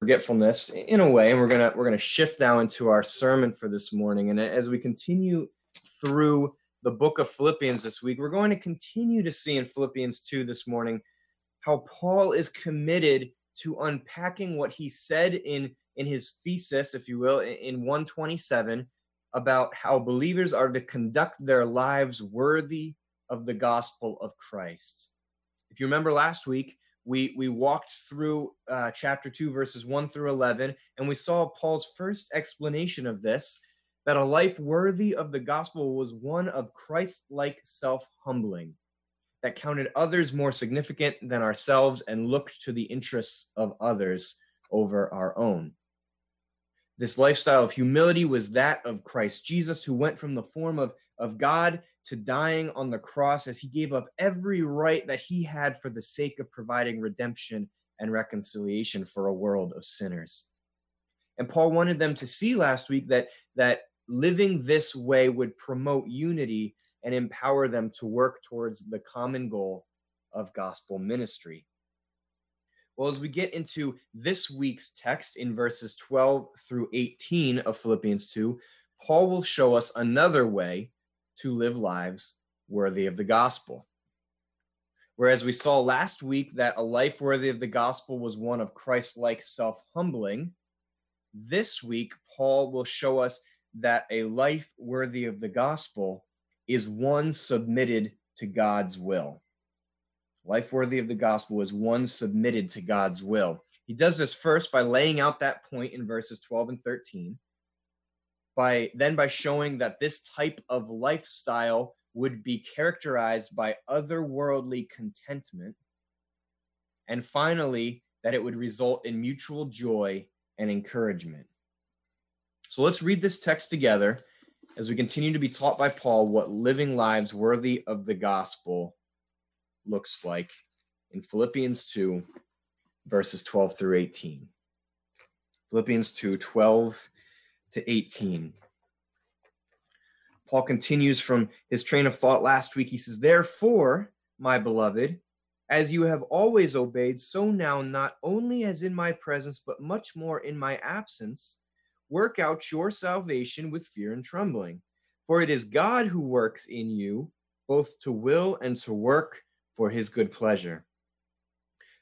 forgetfulness in a way and we're to we're to shift now into our sermon for this morning. And as we continue through the book of Philippians this week we're going to continue to see in Philippians 2 this morning how Paul is committed to unpacking what he said in in his thesis if you will in 127 about how believers are to conduct their lives worthy of the gospel of Christ. If you remember last week we we walked through uh, chapter 2 verses 1 through 11 and we saw paul's first explanation of this that a life worthy of the gospel was one of christ-like self-humbling that counted others more significant than ourselves and looked to the interests of others over our own. This lifestyle of humility was that of christ jesus who went from the form of of God to dying on the cross as he gave up every right that he had for the sake of providing redemption and reconciliation for a world of sinners. And Paul wanted them to see last week that that living this way would promote unity and empower them to work towards the common goal of gospel ministry. Well, as we get into this week's text in verses 12 through 18 of Philippians 2, Paul will show us another way to live lives worthy of the gospel. Whereas we saw last week that a life worthy of the gospel was one of Christ like self humbling, this week, Paul will show us that a life worthy of the gospel is one submitted to God's will. Life worthy of the gospel is one submitted to God's will. He does this first by laying out that point in verses 12 and 13 by then by showing that this type of lifestyle would be characterized by otherworldly contentment. And finally that it would result in mutual joy and encouragement. So let's read this text together as we continue to be taught by paul what living lives worthy of the gospel looks like in philippians 2 verses 12 through 18 philippians 2 12 to 18. Paul continues from his train of thought last week. He says, Therefore, my beloved, as you have always obeyed, so now, not only as in my presence, but much more in my absence, work out your salvation with fear and trembling. For it is God who works in you, both to will and to work for his good pleasure.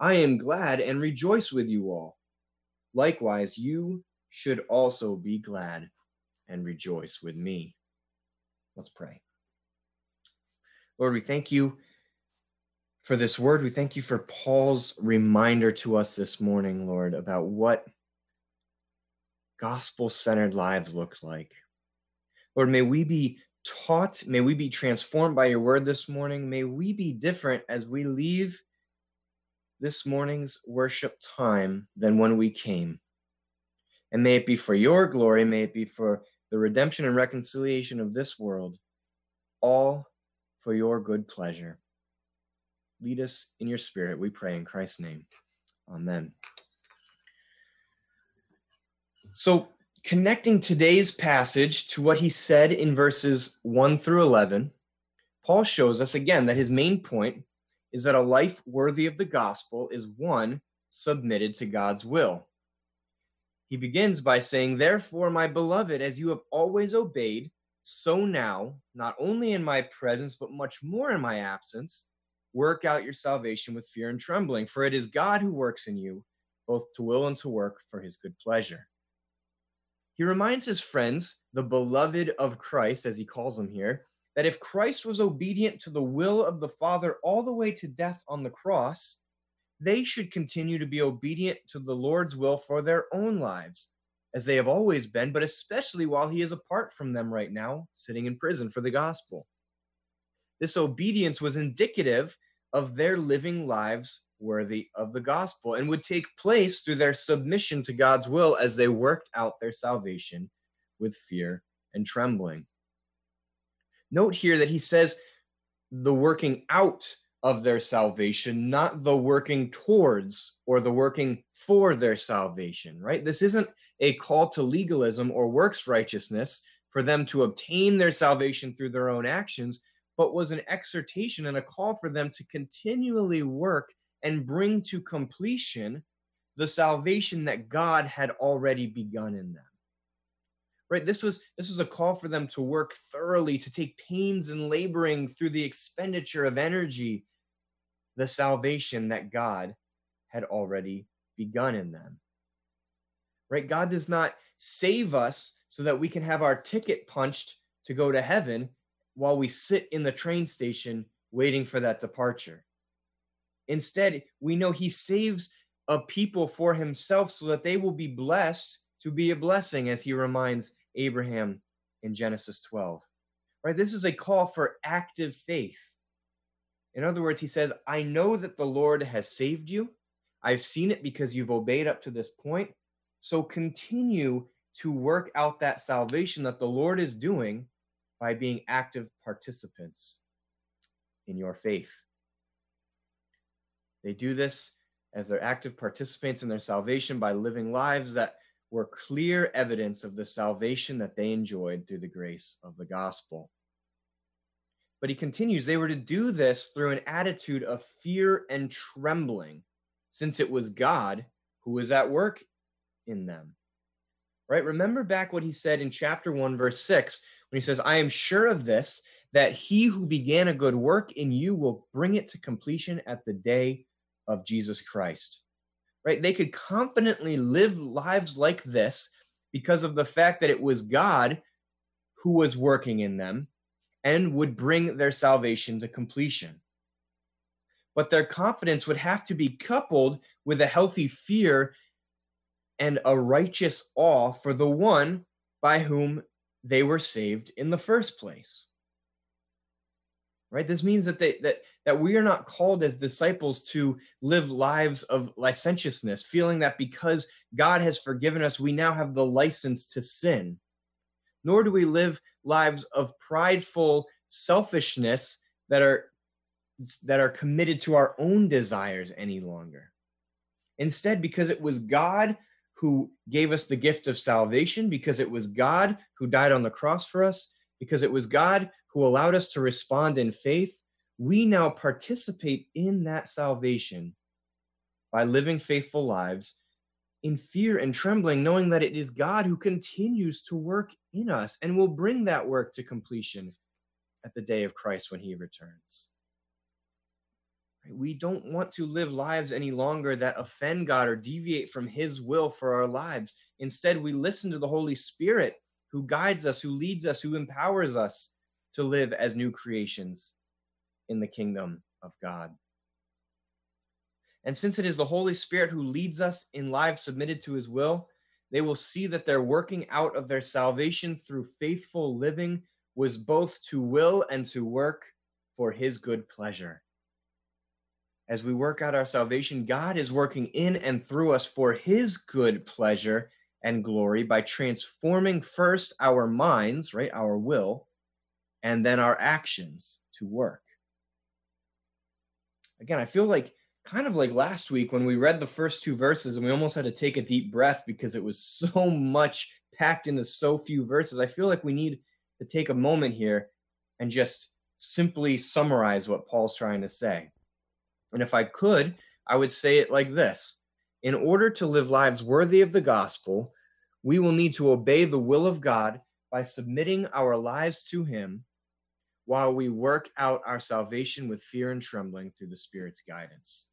I am glad and rejoice with you all. Likewise, you should also be glad and rejoice with me. Let's pray. Lord, we thank you for this word. We thank you for Paul's reminder to us this morning, Lord, about what gospel centered lives look like. Lord, may we be taught, may we be transformed by your word this morning. May we be different as we leave this morning's worship time than when we came. And may it be for your glory, may it be for the redemption and reconciliation of this world, all for your good pleasure. Lead us in your spirit, we pray in Christ's name. Amen. So, connecting today's passage to what he said in verses 1 through 11, Paul shows us again that his main point is that a life worthy of the gospel is one submitted to God's will. He begins by saying, Therefore, my beloved, as you have always obeyed, so now, not only in my presence, but much more in my absence, work out your salvation with fear and trembling, for it is God who works in you, both to will and to work for his good pleasure. He reminds his friends, the beloved of Christ, as he calls them here, that if Christ was obedient to the will of the Father all the way to death on the cross, they should continue to be obedient to the Lord's will for their own lives, as they have always been, but especially while he is apart from them right now, sitting in prison for the gospel. This obedience was indicative of their living lives worthy of the gospel and would take place through their submission to God's will as they worked out their salvation with fear and trembling. Note here that he says the working out of their salvation, not the working towards or the working for their salvation, right? This isn't a call to legalism or works righteousness for them to obtain their salvation through their own actions, but was an exhortation and a call for them to continually work and bring to completion the salvation that God had already begun in them. Right? This was this was a call for them to work thoroughly, to take pains and laboring through the expenditure of energy, the salvation that God had already begun in them. Right? God does not save us so that we can have our ticket punched to go to heaven while we sit in the train station waiting for that departure. Instead, we know he saves a people for himself so that they will be blessed to be a blessing, as he reminds Abraham in Genesis 12. Right? This is a call for active faith. In other words, he says, I know that the Lord has saved you. I've seen it because you've obeyed up to this point. So continue to work out that salvation that the Lord is doing by being active participants in your faith. They do this as they're active participants in their salvation by living lives that were clear evidence of the salvation that they enjoyed through the grace of the gospel. But he continues, they were to do this through an attitude of fear and trembling, since it was God who was at work in them. Right? Remember back what he said in chapter 1, verse 6, when he says, I am sure of this, that he who began a good work in you will bring it to completion at the day of Jesus Christ. Right? They could confidently live lives like this because of the fact that it was God who was working in them and would bring their salvation to completion. But their confidence would have to be coupled with a healthy fear and a righteous awe for the one by whom they were saved in the first place right? This means that they that that we are not called as disciples to live lives of licentiousness feeling that because god has forgiven us we now have the license to sin. Nor do we live lives of prideful selfishness that are that are committed to our own desires any longer. Instead because it was god who gave us the gift of salvation because it was god who died on the cross for us because it was god who allowed us to respond in faith, we now participate in that salvation by living faithful lives in fear and trembling, knowing that it is God who continues to work in us and will bring that work to completion at the day of Christ when he returns. We don't want to live lives any longer that offend God or deviate from his will for our lives. Instead, we listen to the Holy Spirit who guides us, who leads us, who empowers us to live as new creations in the kingdom of God. And since it is the Holy Spirit who leads us in lives submitted to his will, they will see that their working out of their salvation through faithful living was both to will and to work for his good pleasure. As we work out our salvation, God is working in and through us for his good pleasure and glory by transforming first our minds, right, our will, and then our actions to work. Again, I feel like kind of like last week when we read the first two verses and we almost had to take a deep breath because it was so much packed into so few verses. I feel like we need to take a moment here and just simply summarize what Paul's trying to say. And if I could, I would say it like this In order to live lives worthy of the gospel, we will need to obey the will of God by submitting our lives to Him while we work out our salvation with fear and trembling through the Spirit's guidance.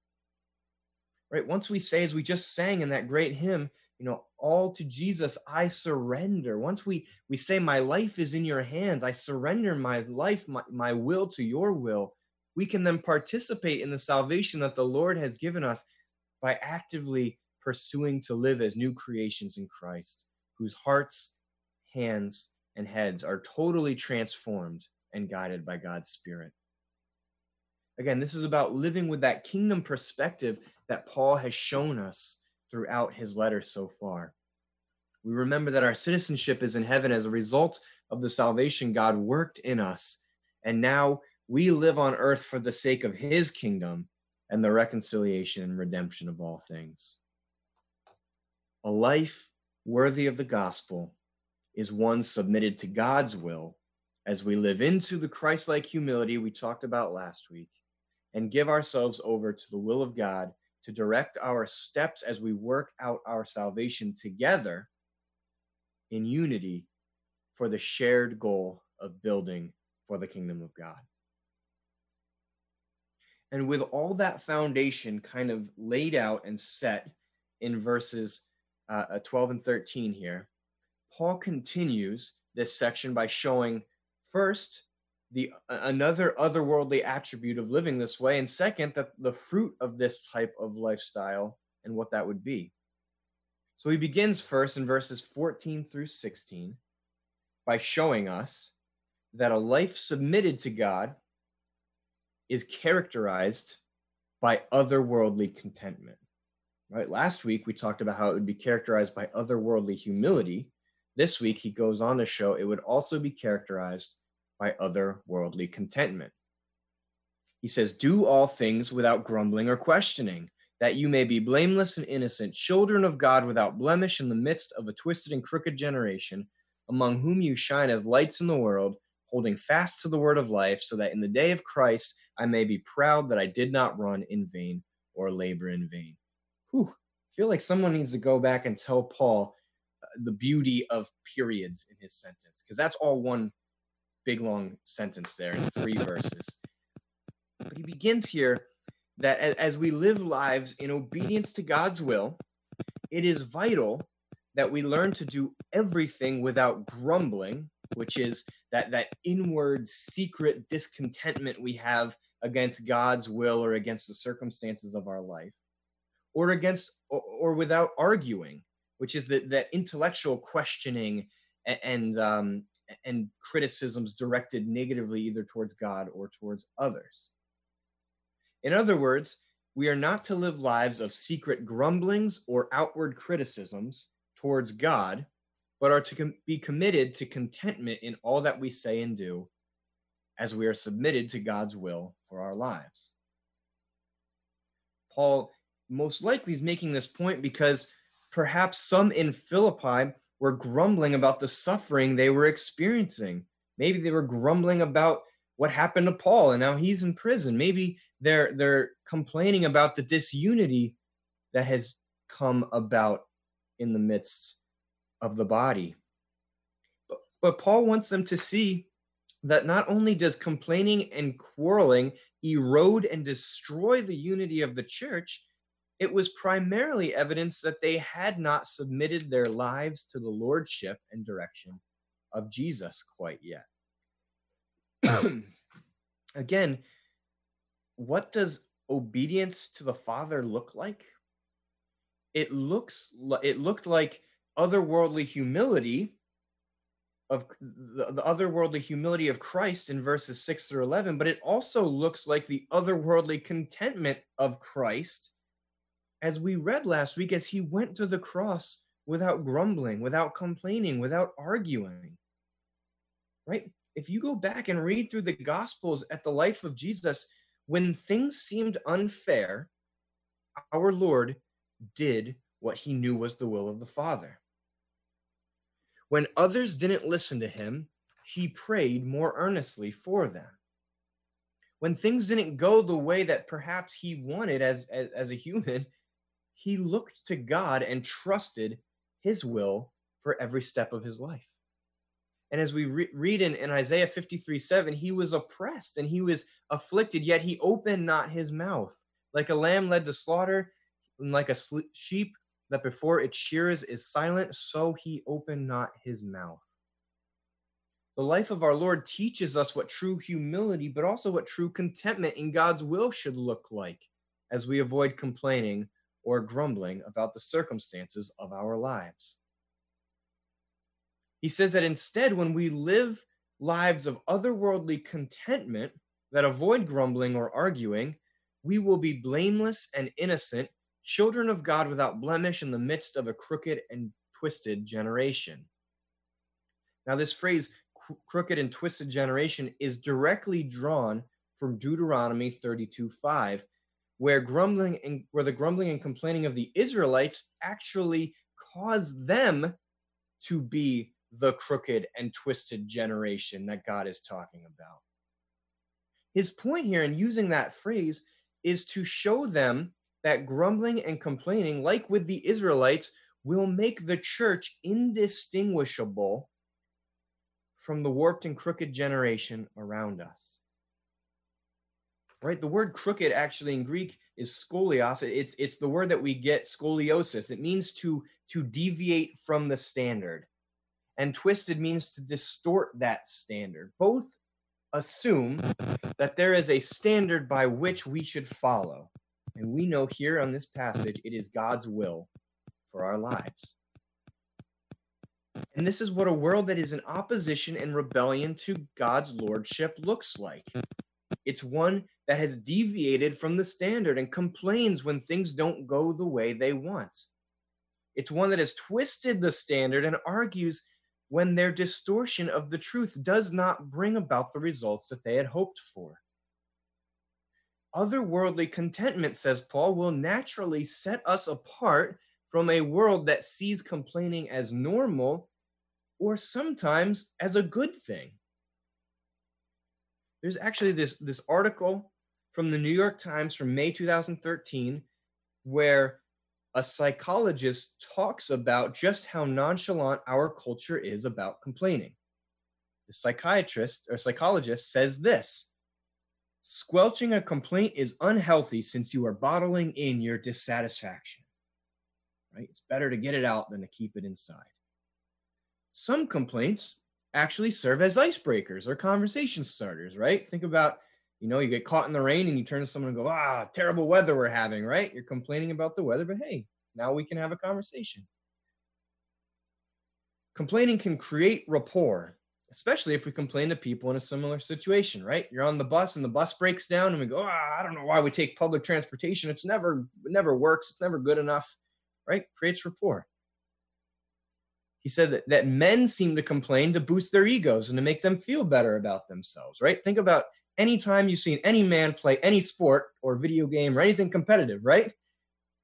Right? Once we say, as we just sang in that great hymn, you know, all to Jesus I surrender. Once we we say, My life is in your hands, I surrender my life, my, my will to your will, we can then participate in the salvation that the Lord has given us by actively pursuing to live as new creations in Christ, whose hearts, hands, and heads are totally transformed and guided by God's Spirit. Again, this is about living with that kingdom perspective that Paul has shown us throughout his letter so far. We remember that our citizenship is in heaven as a result of the salvation God worked in us. And now we live on earth for the sake of his kingdom and the reconciliation and redemption of all things. A life worthy of the gospel is one submitted to God's will as we live into the Christ like humility we talked about last week and give ourselves over to the will of God to direct our steps as we work out our salvation together in unity for the shared goal of building for the kingdom of God. And with all that foundation kind of laid out and set in verses uh, uh 12 and 13 here, Paul continues this section by showing first the another otherworldly attribute of living this way and second that the fruit of this type of lifestyle and what that would be. So he begins first in verses 14 through 16 by showing us that a life submitted to god is characterized by otherworldly contentment right last week we talked about how it would be characterized by otherworldly humility this week he goes on to show it would also be characterized by otherworldly contentment. He says, Do all things without grumbling or questioning, that you may be blameless and innocent, children of God without blemish in the midst of a twisted and crooked generation, among whom you shine as lights in the world, holding fast to the word of life, so that in the day of Christ I may be proud that I did not run in vain or labor in vain. Whew. I feel like someone needs to go back and tell Paul uh, the beauty of periods in his sentence, because that's all one big long sentence there in three verses. But he begins here that as we live lives in obedience to God's will, it is vital that we learn to do everything without grumbling, which is that that inward secret discontentment we have against God's will or against the circumstances of our life, or against or, or without arguing, which is that that intellectual questioning and, and um, and criticisms directed negatively either towards God or towards others. In other words, we are not to live lives of secret grumblings or outward criticisms towards God, but are to com- be committed to contentment in all that we say and do as we are submitted to God's will for our lives. Paul most likely is making this point because perhaps some in Philippi were grumbling about the suffering they were experiencing. Maybe they were grumbling about what happened to Paul and now he's in prison. Maybe they're they're complaining about the disunity that has come about in the midst of the body. But, but Paul wants them to see that not only does complaining and quarreling erode and destroy the unity of the church, it was primarily evidence that they had not submitted their lives to the lordship and direction of Jesus quite yet. Again, what does obedience to the Father look like? It looks it looked like otherworldly humility of the, the otherworldly humility of Christ in verses 6 through 11, but it also looks like the otherworldly contentment of Christ as we read last week, as he went to the cross without grumbling, without complaining, without arguing. Right? If you go back and read through the Gospels at the life of Jesus, when things seemed unfair, our Lord did what he knew was the will of the Father. When others didn't listen to him, he prayed more earnestly for them. When things didn't go the way that perhaps he wanted as, as, as a human, he looked to God and trusted his will for every step of his life. And as we re- read in, in Isaiah 53 7, he was oppressed and he was afflicted, yet he opened not his mouth. Like a lamb led to slaughter, and like a sl- sheep that before its shears is silent, so he opened not his mouth. The life of our Lord teaches us what true humility, but also what true contentment in God's will should look like as we avoid complaining or grumbling about the circumstances of our lives. He says that instead, when we live lives of otherworldly contentment, that avoid grumbling or arguing, we will be blameless and innocent, children of God without blemish in the midst of a crooked and twisted generation. Now, this phrase, crooked and twisted generation, is directly drawn from Deuteronomy 32 5, where grumbling and where the grumbling and complaining of the Israelites actually caused them to be the crooked and twisted generation that God is talking about. His point here in using that phrase is to show them that grumbling and complaining, like with the Israelites, will make the church indistinguishable from the warped and crooked generation around us. Right? The word crooked actually in Greek is scolios. It's it's the word that we get scoliosis. It means to to deviate from the standard. And twisted means to distort that standard. Both assume that there is a standard by which we should follow. And we know here on this passage it is God's will for our lives. And this is what a world that is in opposition and rebellion to God's lordship looks like. It's one that has deviated from the standard and complains when things don't go the way they want. It's one that has twisted the standard and argues when their distortion of the truth does not bring about the results that they had hoped for. Otherworldly contentment, says Paul, will naturally set us apart from a world that sees complaining as normal or sometimes as a good thing. There's actually this, this article from the New York Times from May 2013 where a psychologist talks about just how nonchalant our culture is about complaining. The psychiatrist or psychologist says this squelching a complaint is unhealthy since you are bottling in your dissatisfaction. Right? It's better to get it out than to keep it inside. Some complaints actually serve as icebreakers or conversation starters, right? Think about you know, you get caught in the rain and you turn to someone and go, ah, terrible weather we're having, right? You're complaining about the weather, but hey, now we can have a conversation. Complaining can create rapport, especially if we complain to people in a similar situation, right? You're on the bus and the bus breaks down and we go, ah, I don't know why we take public transportation. It's never, it never works. It's never good enough, right? Creates rapport. He said that, that men seem to complain to boost their egos and to make them feel better about themselves, right? Think about anytime you've seen any man play any sport or video game or anything competitive, right?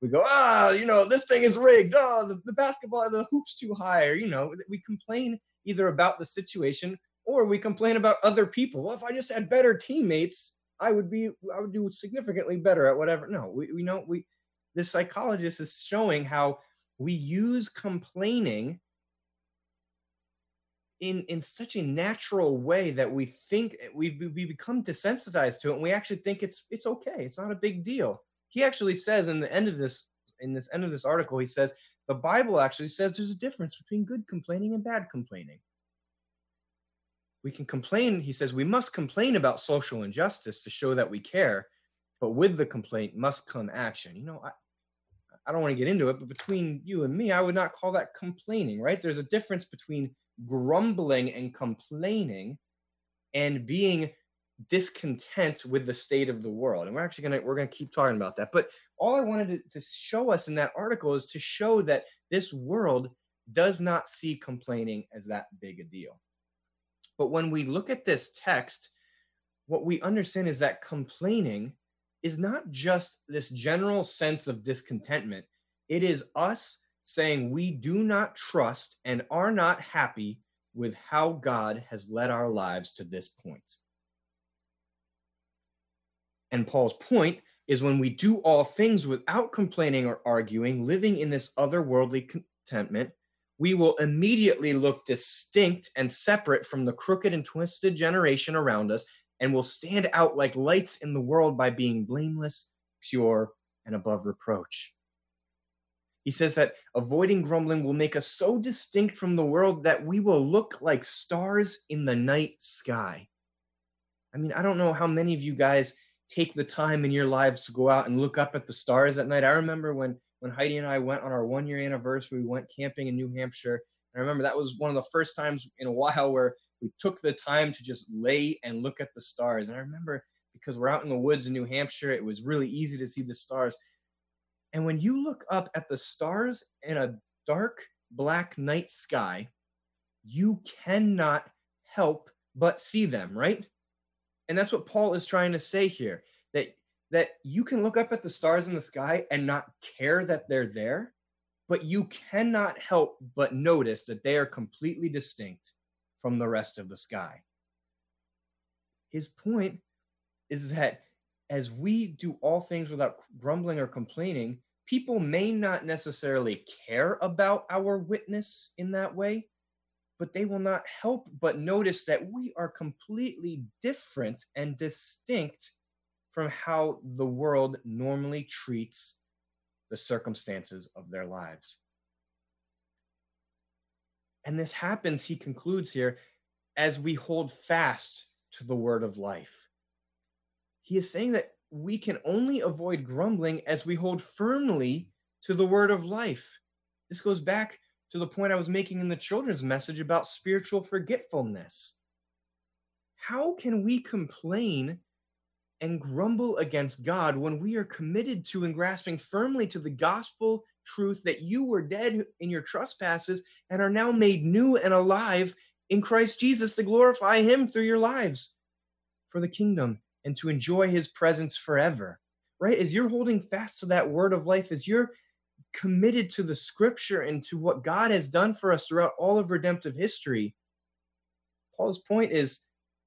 We go, ah, you know, this thing is rigged. Oh, the, the basketball, the hoop's too high. Or, you know, we complain either about the situation or we complain about other people. Well, if I just had better teammates, I would be, I would do significantly better at whatever. No, we, we know we, this psychologist is showing how we use complaining in in such a natural way that we think we we become desensitized to it and we actually think it's it's okay it's not a big deal he actually says in the end of this in this end of this article he says the bible actually says there's a difference between good complaining and bad complaining. We can complain he says we must complain about social injustice to show that we care but with the complaint must come action. You know i i don't want to get into it but between you and me i would not call that complaining right? There's a difference between grumbling and complaining and being discontent with the state of the world and we're actually going to we're going to keep talking about that but all i wanted to, to show us in that article is to show that this world does not see complaining as that big a deal but when we look at this text what we understand is that complaining is not just this general sense of discontentment it is us saying we do not trust and are not happy with how God has led our lives to this point. And Paul's point is when we do all things without complaining or arguing, living in this otherworldly contentment, we will immediately look distinct and separate from the crooked and twisted generation around us and will stand out like lights in the world by being blameless, pure, and above reproach. He says that avoiding grumbling will make us so distinct from the world that we will look like stars in the night sky. I mean, I don't know how many of you guys take the time in your lives to go out and look up at the stars at night. I remember when when Heidi and I went on our one year anniversary, we went camping in New Hampshire. And I remember that was one of the first times in a while where we took the time to just lay and look at the stars. And I remember because we're out in the woods in New Hampshire. It was really easy to see the stars. And when you look up at the stars in a dark black night sky, you cannot help but see them, right? And that's what Paul is trying to say here that that you can look up at the stars in the sky and not care that they're there, but you cannot help but notice that they are completely distinct from the rest of the sky. His point is that as we do all things without grumbling or complaining, people may not necessarily care about our witness in that way, but they will not help but notice that we are completely different and distinct from how the world normally treats the circumstances of their lives. And this happens, he concludes here, as we hold fast to the word of life. He is saying that we can only avoid grumbling as we hold firmly to the word of life. This goes back to the point I was making in the children's message about spiritual forgetfulness. How can we complain and grumble against God when we are committed to and grasping firmly to the gospel truth that you were dead in your trespasses and are now made new and alive in Christ Jesus to glorify Him through your lives for the kingdom and to enjoy His presence forever? Right? As you're holding fast to that word of life, as you're committed to the scripture and to what God has done for us throughout all of redemptive history, Paul's point is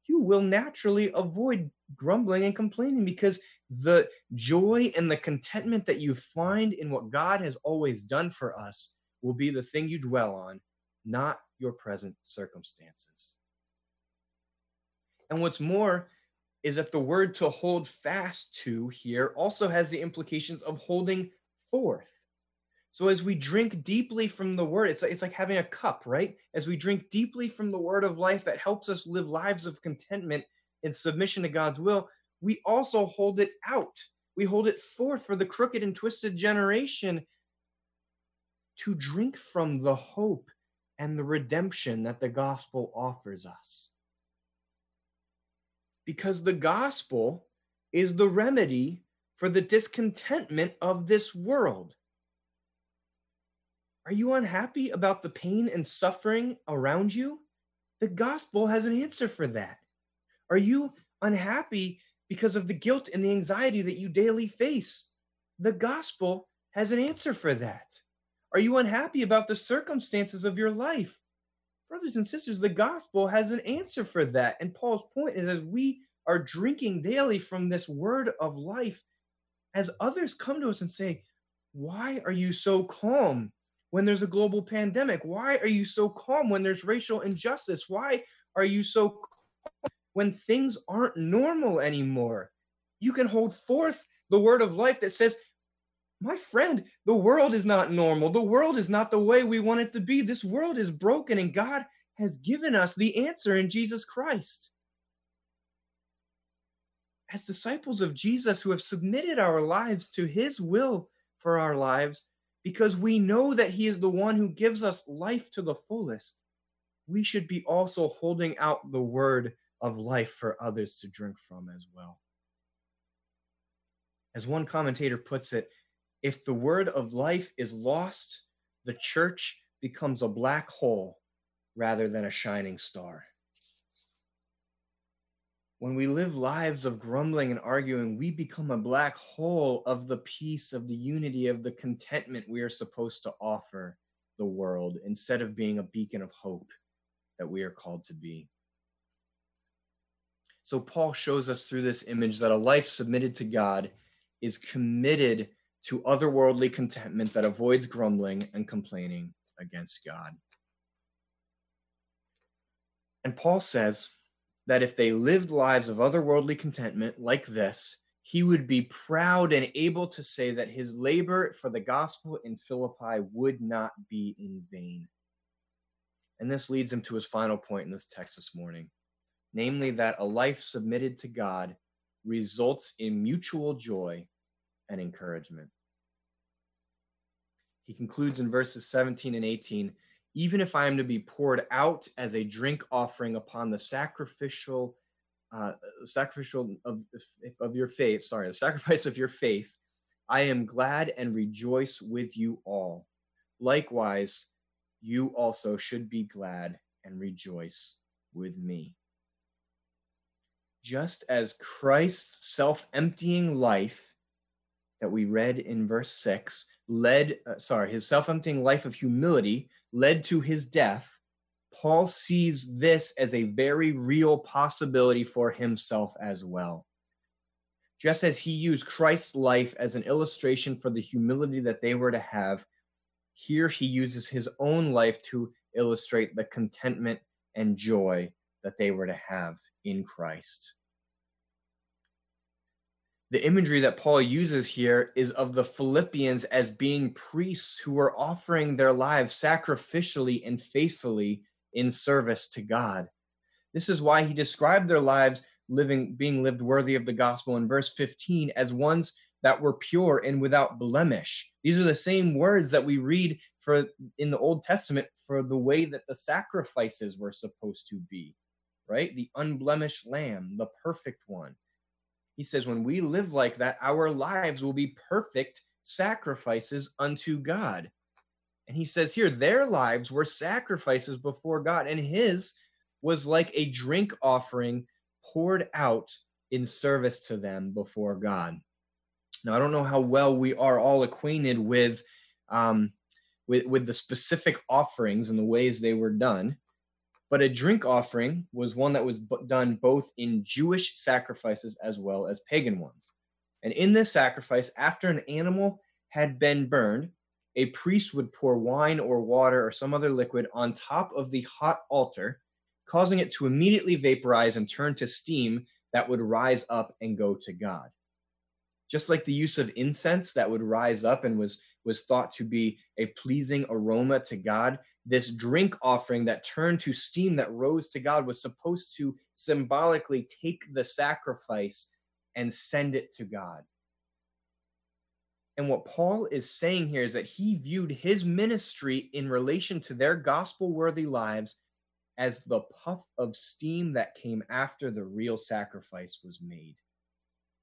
you will naturally avoid grumbling and complaining because the joy and the contentment that you find in what God has always done for us will be the thing you dwell on, not your present circumstances. And what's more is that the word to hold fast to here also has the implications of holding forth. So as we drink deeply from the word, it's like, it's like having a cup, right? As we drink deeply from the word of life that helps us live lives of contentment in submission to God's will, we also hold it out. We hold it forth for the crooked and twisted generation to drink from the hope and the redemption that the gospel offers us. Because the gospel is the remedy for the discontentment of this world. Are you unhappy about the pain and suffering around you? The gospel has an answer for that. Are you unhappy because of the guilt and the anxiety that you daily face? The gospel has an answer for that. Are you unhappy about the circumstances of your life? Brothers and sisters, the gospel has an answer for that. And Paul's point is as we are drinking daily from this word of life, as others come to us and say, Why are you so calm? When there's a global pandemic? Why are you so calm when there's racial injustice? Why are you so calm when things aren't normal anymore? You can hold forth the word of life that says, my friend, the world is not normal. The world is not the way we want it to be. This world is broken, and God has given us the answer in Jesus Christ. As disciples of Jesus who have submitted our lives to his will for our lives, because we know that He is the one who gives us life to the fullest, we should be also holding out the word of life for others to drink from as well. As one commentator puts it, if the word of life is lost, the church becomes a black hole rather than a shining star. When we live lives of grumbling and arguing, we become a black hole of the peace, of the unity, of the contentment we are supposed to offer the world instead of being a beacon of hope that we are called to be. So, Paul shows us through this image that a life submitted to God is committed to otherworldly contentment that avoids grumbling and complaining against God. And Paul says, that if they lived lives of otherworldly contentment like this, he would be proud and able to say that his labor for the gospel in Philippi would not be in vain. And this leads him to his final point in this text this morning namely, that a life submitted to God results in mutual joy and encouragement. He concludes in verses 17 and 18 even if I am to be poured out as a drink offering upon the sacrificial uh, sacrificial of, of your faith, sorry, the sacrifice of your faith, I am glad and rejoice with you all. Likewise, you also should be glad and rejoice with me. Just as Christ's self emptying life that we read in verse 6 led, uh, sorry, his self emptying life of humility led to his death, Paul sees this as a very real possibility for himself as well. Just as he used Christ's life as an illustration for the humility that they were to have, here he uses his own life to illustrate the contentment and joy that they were to have in Christ. The imagery that Paul uses here is of the Philippians as being priests who were offering their lives sacrificially and faithfully in service to God. This is why he described their lives living being lived worthy of the gospel in verse 15 as ones that were pure and without blemish. These are the same words that we read for in the Old Testament for the way that the sacrifices were supposed to be, right? The unblemished lamb, the perfect one. He says when we live like that, our lives will be perfect sacrifices unto God. And he says here, their lives were sacrifices before God, and his was like a drink offering poured out in service to them before God. Now, I don't know how well we are all acquainted with, um, with, with the specific offerings and the ways they were done, but a drink offering was one that was done both in Jewish sacrifices as well as pagan ones. And in this sacrifice, after an animal had been burned, a priest would pour wine or water or some other liquid on top of the hot altar, causing it to immediately vaporize and turn to steam that would rise up and go to God. Just like the use of incense that would rise up and was, was thought to be a pleasing aroma to God, this drink offering that turned to steam that rose to God was supposed to symbolically take the sacrifice and send it to God. And what Paul is saying here is that he viewed his ministry in relation to their gospel worthy lives as the puff of steam that came after the real sacrifice was made.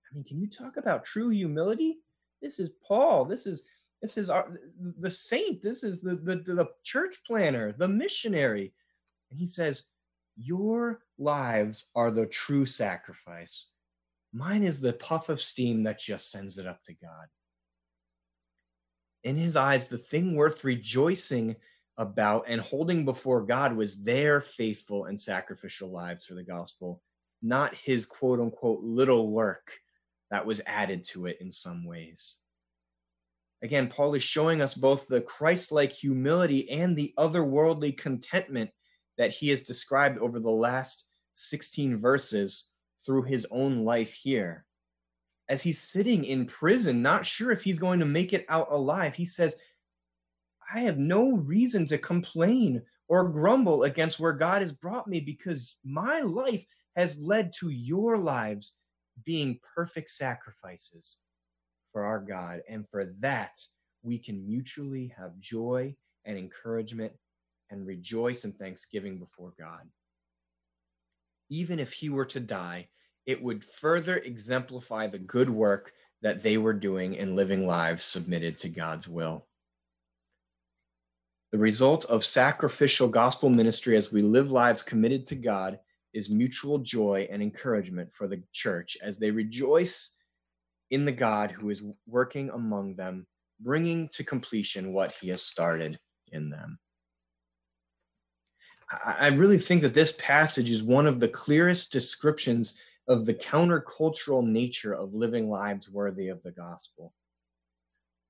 I mean, can you talk about true humility? This is Paul. This is this is our the saint. This is the the, the church planner, the missionary. And he says, Your lives are the true sacrifice. Mine is the puff of steam that just sends it up to God in his eyes, the thing worth rejoicing about and holding before God was their faithful and sacrificial lives for the gospel, not his quote unquote little work that was added to it in some ways. Again, Paul is showing us both the Christ like humility and the otherworldly contentment that he has described over the last 16 verses through his own life here. As he's sitting in prison, not sure if he's going to make it out alive, he says, I have no reason to complain or grumble against where God has brought me because my life has led to your lives being perfect sacrifices for our God. And for that, we can mutually have joy and encouragement and rejoice in thanksgiving before God. Even if he were to die, it would further exemplify the good work that they were doing in living lives submitted to God's will. The result of sacrificial gospel ministry as we live lives committed to God is mutual joy and encouragement for the church as they rejoice in the God who is working among them, bringing to completion what he has started in them. I really think that this passage is one of the clearest descriptions of the countercultural nature of living lives worthy of the gospel.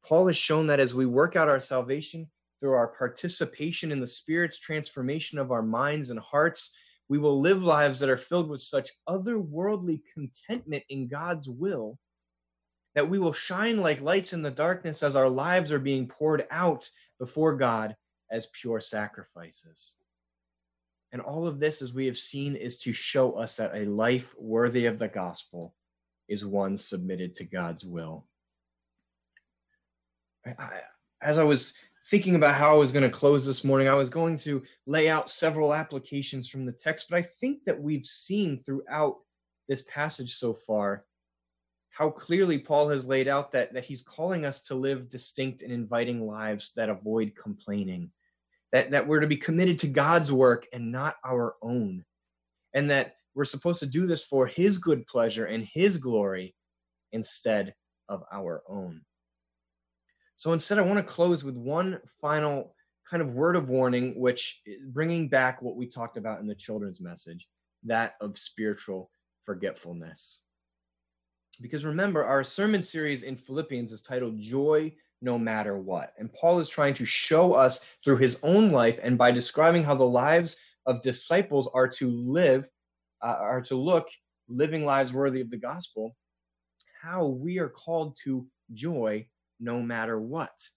Paul has shown that as we work out our salvation through our participation in the Spirit's transformation of our minds and hearts, we will live lives that are filled with such otherworldly contentment in God's will that we will shine like lights in the darkness as our lives are being poured out before God as pure sacrifices. And all of this, as we have seen, is to show us that a life worthy of the gospel is one submitted to God's will. I, as I was thinking about how I was going to close this morning, I was going to lay out several applications from the text, but I think that we've seen throughout this passage so far, how clearly Paul has laid out that, that he's calling us to live distinct and inviting lives that avoid complaining, that, that we're to be committed to God's work and not our own, and that we're supposed to do this for his good pleasure and his glory instead of our own. So instead, I want to close with one final kind of word of warning, which eh, bringing back what we talked about in the children's message, that of spiritual forgetfulness. Because remember, our sermon series in Philippians is titled Joy No Matter What. And Paul is trying to show us through his own life and by describing how the lives of disciples are to live, uh, are to look, living lives worthy of the gospel, how we are called to joy no matter what.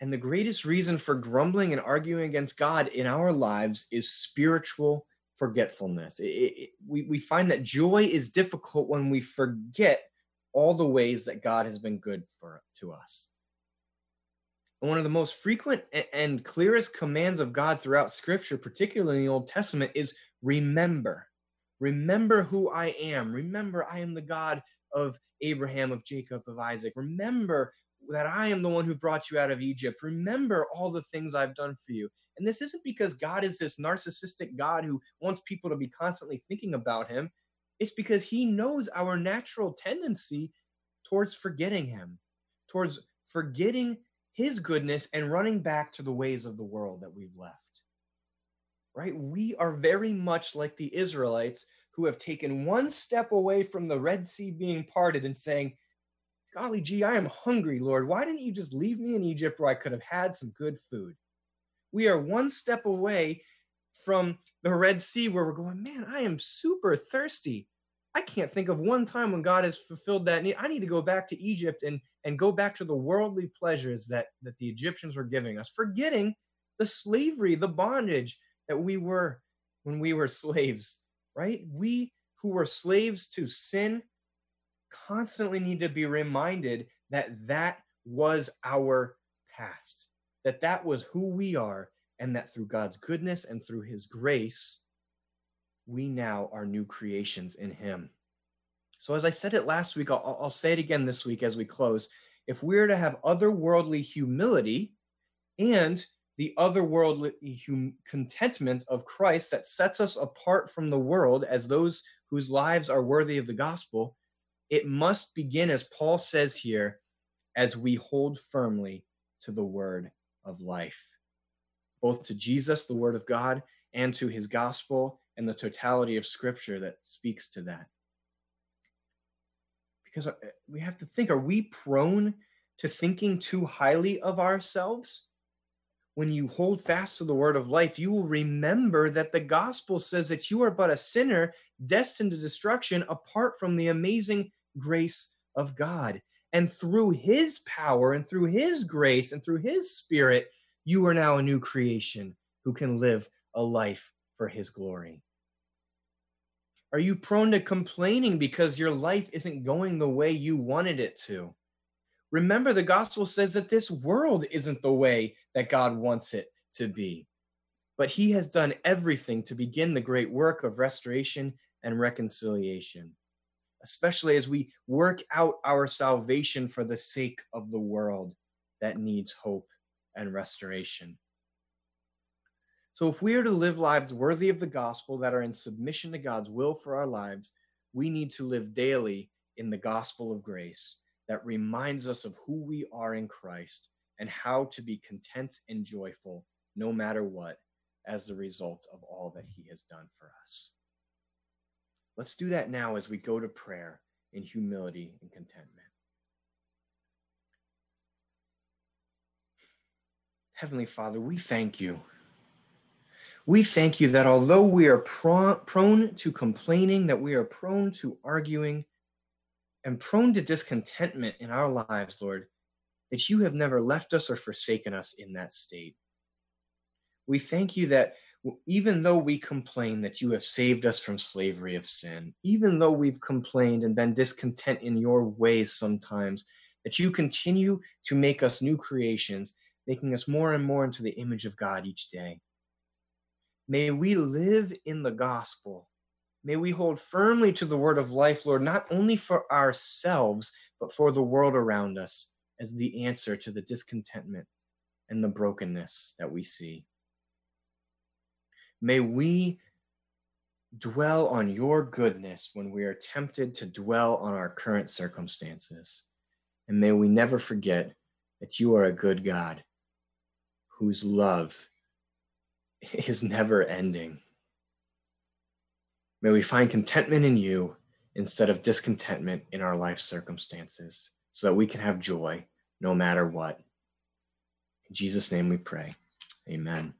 And the greatest reason for grumbling and arguing against God in our lives is spiritual forgetfulness. It, it, we, we find that joy is difficult when we forget all the ways that God has been good for to us. And one of the most frequent and clearest commands of God throughout Scripture, particularly in the Old Testament, is remember. Remember who I am. Remember, I am the God of Abraham, of Jacob, of Isaac. Remember that I am the one who brought you out of Egypt. Remember all the things I've done for you. And this isn't because God is this narcissistic God who wants people to be constantly thinking about him. It's because he knows our natural tendency towards forgetting him, towards forgetting his goodness and running back to the ways of the world that we've left. Right? We are very much like the Israelites who have taken one step away from the Red Sea being parted and saying, Golly gee, I am hungry, Lord. Why didn't you just leave me in Egypt where I could have had some good food? We are one step away from the Red Sea where we're going, man, I am super thirsty. I can't think of one time when God has fulfilled that need. I need to go back to Egypt and, and go back to the worldly pleasures that, that the Egyptians were giving us, forgetting the slavery, the bondage that we were when we were slaves right? We who were slaves to sin constantly need to be reminded that that was our past, that that was who we are, and that through God's goodness and through his grace, we now are new creations in him. So, as I said it last week, I'll, I'll say it again this week as we close. If we're to have otherworldly humility and the otherworldly hum- contentment of Christ that sets us apart from the world as those whose lives are worthy of the gospel, it must begin, as Paul says here, as we hold firmly to the word of life, both to Jesus, the word of God, and to his gospel and the totality of scripture that speaks to that. Because uh, we have to think are we prone to thinking too highly of ourselves? when you hold fast to the word of life, you will remember that the gospel says that you are but a sinner destined to destruction apart from the amazing grace of God. And through his power and through his grace and through his spirit, you are now a new creation who can live a life for his glory. Are you prone to complaining because your life isn't going the way you wanted it to? Remember, the gospel says that this world isn't the way that God wants it to be. But he has done everything to begin the great work of restoration and reconciliation, especially as we work out our salvation for the sake of the world that needs hope and restoration. So, if we are to live lives worthy of the gospel that are in submission to God's will for our lives, we need to live daily in the gospel of grace that reminds us of who we are in Christ and how to be content and joyful no matter what as the result of all that he has done for us. Let's do that now as we go to prayer in humility and contentment. Heavenly Father, we thank you. We thank you that although we are prone to complaining, that we are prone to arguing, and prone to discontentment in our lives, Lord, that you have never left us or forsaken us in that state. We thank you that even though we complain that you have saved us from slavery of sin, even though we've complained and been discontent in your ways sometimes, that you continue to make us new creations, making us more and more into the image of God each day. May we live in the gospel May we hold firmly to the word of life, Lord, not only for ourselves, but for the world around us as the answer to the discontentment and the brokenness that we see. May we dwell on your goodness when we are tempted to dwell on our current circumstances. And may we never forget that you are a good God whose love is never ending. May we find contentment in you instead of discontentment in our life circumstances so that we can have joy no matter what. In Jesus' name we pray. Amen.